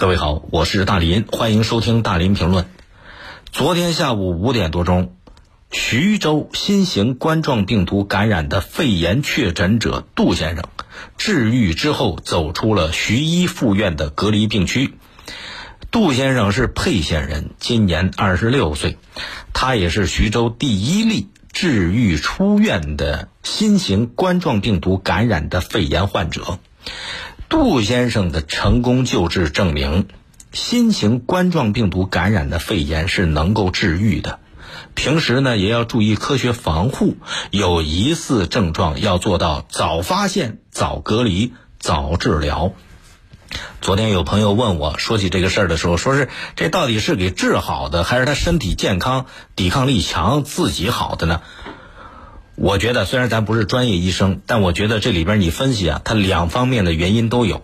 各位好，我是大林，欢迎收听大林评论。昨天下午五点多钟，徐州新型冠状病毒感染的肺炎确诊者杜先生治愈之后，走出了徐医附院的隔离病区。杜先生是沛县人，今年二十六岁，他也是徐州第一例治愈出院的新型冠状病毒感染的肺炎患者。杜先生的成功救治证明，新型冠状病毒感染的肺炎是能够治愈的。平时呢，也要注意科学防护，有疑似症状要做到早发现、早隔离、早治疗。昨天有朋友问我说起这个事儿的时候，说是这到底是给治好的，还是他身体健康、抵抗力强自己好的呢？我觉得虽然咱不是专业医生，但我觉得这里边你分析啊，它两方面的原因都有。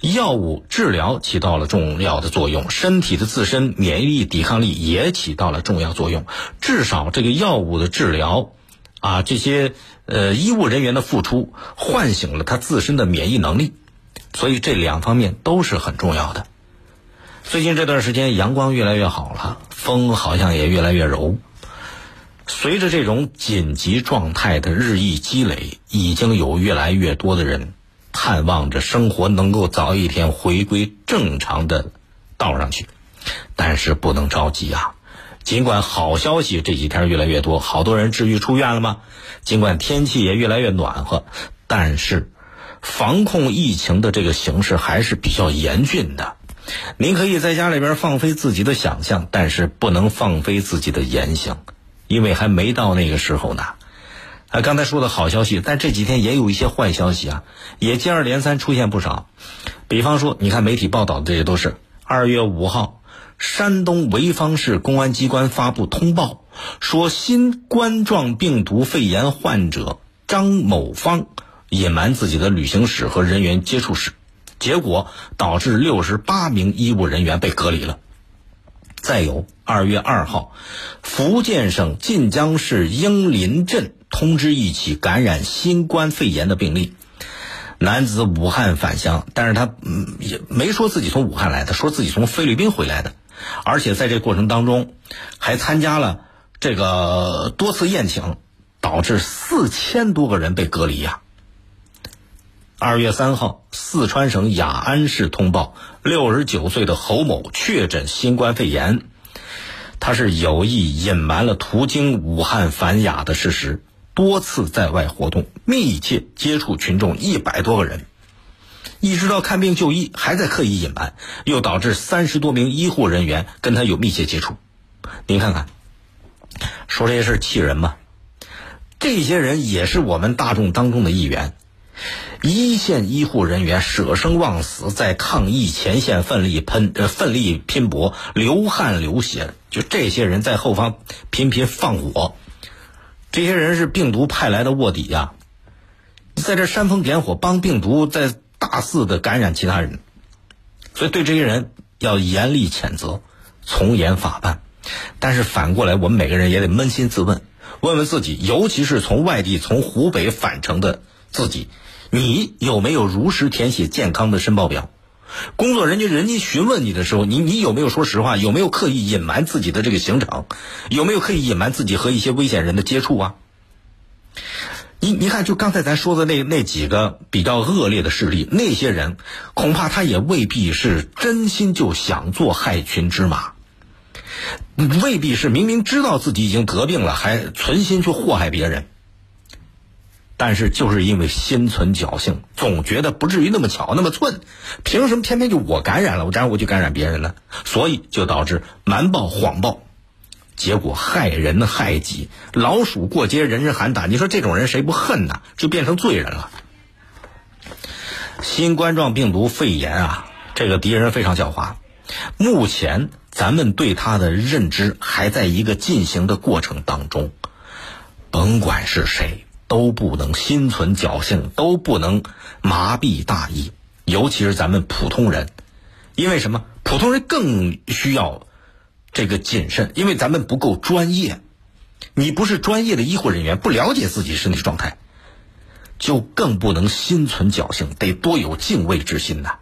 药物治疗起到了重要的作用，身体的自身免疫力、抵抗力也起到了重要作用。至少这个药物的治疗，啊，这些呃医务人员的付出，唤醒了他自身的免疫能力，所以这两方面都是很重要的。最近这段时间阳光越来越好了，风好像也越来越柔。随着这种紧急状态的日益积累，已经有越来越多的人盼望着生活能够早一天回归正常的道上去。但是不能着急啊！尽管好消息这几天越来越多，好多人治愈出院了吗？尽管天气也越来越暖和，但是防控疫情的这个形势还是比较严峻的。您可以在家里边放飞自己的想象，但是不能放飞自己的言行。因为还没到那个时候呢，啊，刚才说的好消息，但这几天也有一些坏消息啊，也接二连三出现不少。比方说，你看媒体报道的这些都是二月五号，山东潍坊市公安机关发布通报，说新冠状病毒肺炎患者张某芳隐瞒自己的旅行史和人员接触史，结果导致六十八名医务人员被隔离了。再有，二月二号，福建省晋江市英林镇通知一起感染新冠肺炎的病例，男子武汉返乡，但是他嗯也没说自己从武汉来的，说自己从菲律宾回来的，而且在这过程当中，还参加了这个多次宴请，导致四千多个人被隔离呀。二月三号，四川省雅安市通报，六十九岁的侯某确诊新冠肺炎。他是有意隐瞒了途经武汉返雅的事实，多次在外活动，密切接触群众一百多个人，一直到看病就医还在刻意隐瞒，又导致三十多名医护人员跟他有密切接触。您看看，说这些事气人吗？这些人也是我们大众当中的一员。一线医护人员舍生忘死，在抗疫前线奋力喷呃奋力拼搏，流汗流血。就这些人在后方频频放火，这些人是病毒派来的卧底呀，在这煽风点火，帮病毒在大肆的感染其他人。所以对这些人要严厉谴责，从严法办。但是反过来，我们每个人也得扪心自问，问问自己，尤其是从外地从湖北返程的自己。你有没有如实填写健康的申报表？工作人员人家询问你的时候，你你有没有说实话？有没有刻意隐瞒自己的这个行程？有没有刻意隐瞒自己和一些危险人的接触啊？你你看，就刚才咱说的那那几个比较恶劣的事例，那些人恐怕他也未必是真心就想做害群之马，未必是明明知道自己已经得病了，还存心去祸害别人。但是就是因为心存侥幸，总觉得不至于那么巧那么寸，凭什么偏偏就我感染了，我然后我就感染别人呢？所以就导致瞒报谎报，结果害人害己，老鼠过街人人喊打。你说这种人谁不恨呢？就变成罪人了。新冠状病毒肺炎啊，这个敌人非常狡猾，目前咱们对他的认知还在一个进行的过程当中，甭管是谁。都不能心存侥幸，都不能麻痹大意，尤其是咱们普通人，因为什么？普通人更需要这个谨慎，因为咱们不够专业。你不是专业的医护人员，不了解自己身体状态，就更不能心存侥幸，得多有敬畏之心呐。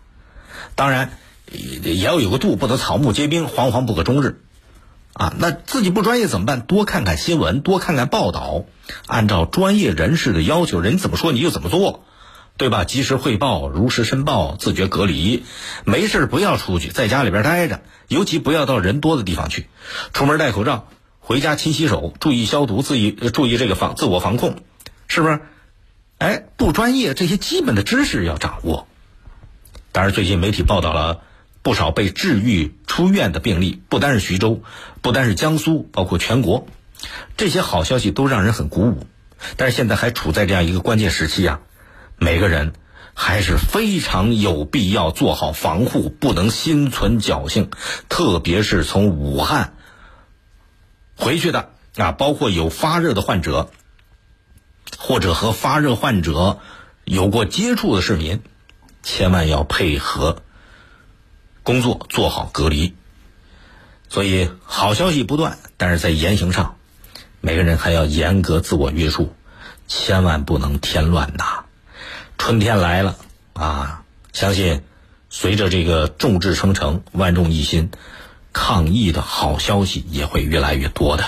当然，也要有个度，不能草木皆兵，惶惶不可终日。啊，那自己不专业怎么办？多看看新闻，多看看报道，按照专业人士的要求，人怎么说你就怎么做，对吧？及时汇报，如实申报，自觉隔离，没事不要出去，在家里边待着，尤其不要到人多的地方去。出门戴口罩，回家勤洗手，注意消毒，自己注意这个防自我防控，是不是？哎，不专业，这些基本的知识要掌握。当然，最近媒体报道了。不少被治愈出院的病例，不单是徐州，不单是江苏，包括全国，这些好消息都让人很鼓舞。但是现在还处在这样一个关键时期啊，每个人还是非常有必要做好防护，不能心存侥幸。特别是从武汉回去的啊，包括有发热的患者，或者和发热患者有过接触的市民，千万要配合。工作做好隔离，所以好消息不断，但是在言行上，每个人还要严格自我约束，千万不能添乱呐。春天来了啊，相信随着这个众志成城、万众一心，抗疫的好消息也会越来越多的。